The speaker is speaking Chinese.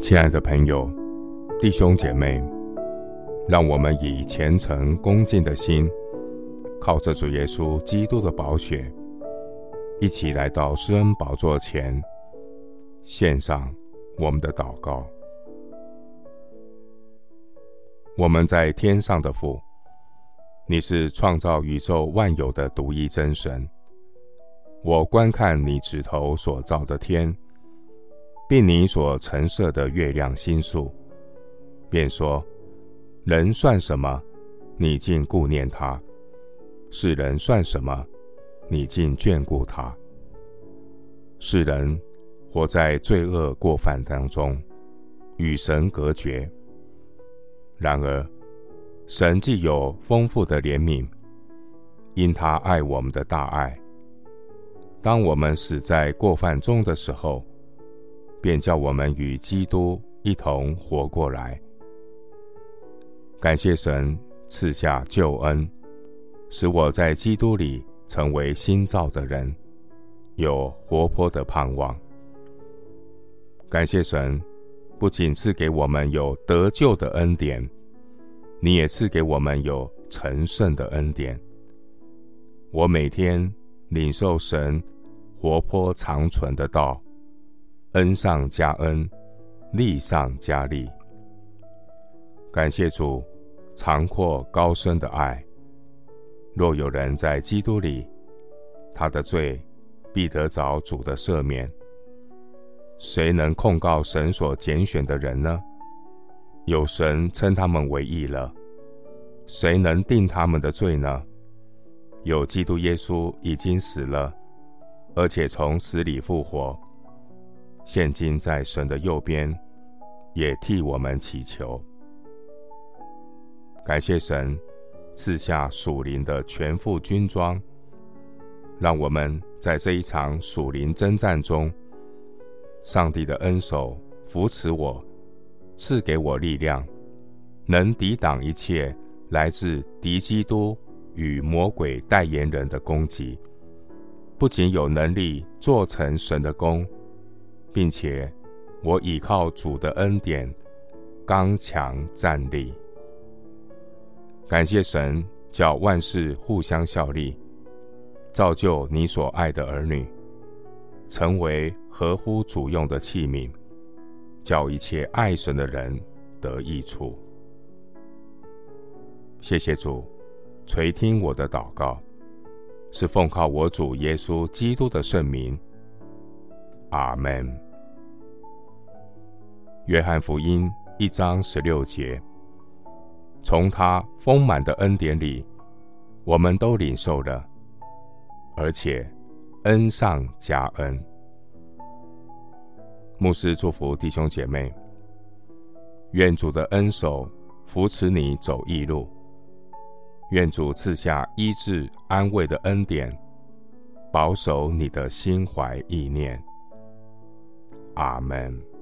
亲爱的朋友、弟兄姐妹，让我们以虔诚恭敬的心，靠着主耶稣基督的宝血，一起来到施恩宝座前，献上我们的祷告。我们在天上的父，你是创造宇宙万有的独一真神。我观看你指头所造的天。并你所陈设的月亮星宿，便说：人算什么？你竟顾念他；世人算什么？你竟眷顾他。世人活在罪恶过犯当中，与神隔绝。然而，神既有丰富的怜悯，因他爱我们的大爱，当我们死在过犯中的时候，便叫我们与基督一同活过来。感谢神赐下救恩，使我在基督里成为新造的人，有活泼的盼望。感谢神，不仅赐给我们有得救的恩典，你也赐给我们有成圣的恩典。我每天领受神活泼长存的道。恩上加恩，利上加利。感谢主长阔高深的爱。若有人在基督里，他的罪必得着主的赦免。谁能控告神所拣选的人呢？有神称他们为义了。谁能定他们的罪呢？有基督耶稣已经死了，而且从死里复活。现今在神的右边，也替我们祈求。感谢神赐下属灵的全副军装，让我们在这一场属灵征战中，上帝的恩手扶持我，赐给我力量，能抵挡一切来自敌基督与魔鬼代言人的攻击。不仅有能力做成神的工。并且，我倚靠主的恩典，刚强站立。感谢神，叫万事互相效力，造就你所爱的儿女，成为合乎主用的器皿，叫一切爱神的人得益处。谢谢主，垂听我的祷告，是奉靠我主耶稣基督的圣名。阿门。约翰福音一章十六节，从他丰满的恩典里，我们都领受了，而且恩上加恩。牧师祝福弟兄姐妹，愿主的恩手扶持你走义路，愿主赐下医治安慰的恩典，保守你的心怀意念。阿门。